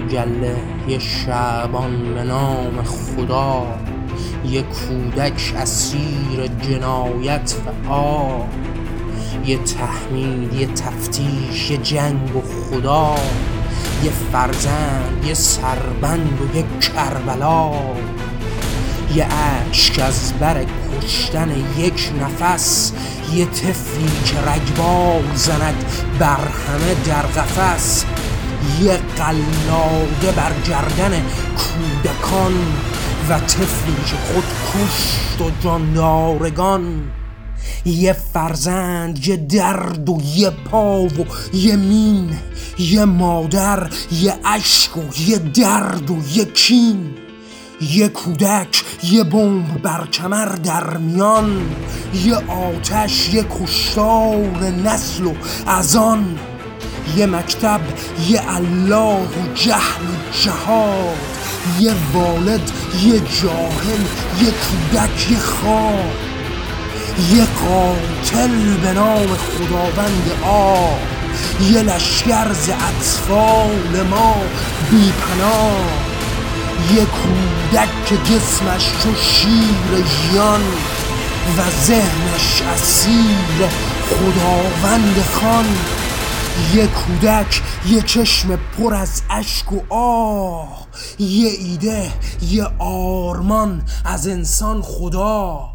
گله یه شعبان به نام خدا یه کودک اسیر جنایت و آه یه تحمید یه تفتیش یه جنگ و خدا یه فرزند یه سربند و یه کربلا یه عشق از بر کشتن یک نفس یه طفلی که رگبار زند بر همه در قفس. یه قلاده بر گردن کودکان و طفلی که خود کشت و جاندارگان یه فرزند یه درد و یه پا و یه مین یه مادر یه عشق و یه درد و یه کین. یه کودک یه بمب بر کمر در میان. یه آتش یه کشتار نسل و ازان یه مکتب یه الله و جهل و جهاد یه والد یه جاهل یه کودک یه خواب یه قاتل به نام خداوند آب یه لشگر ز اطفال ما بی پناه یه کودک که جسمش چو شیر ژیان و ذهنش اسیر خداوند خان. یه کودک یه چشم پر از اشک و آه یه ایده یه آرمان از انسان خدا.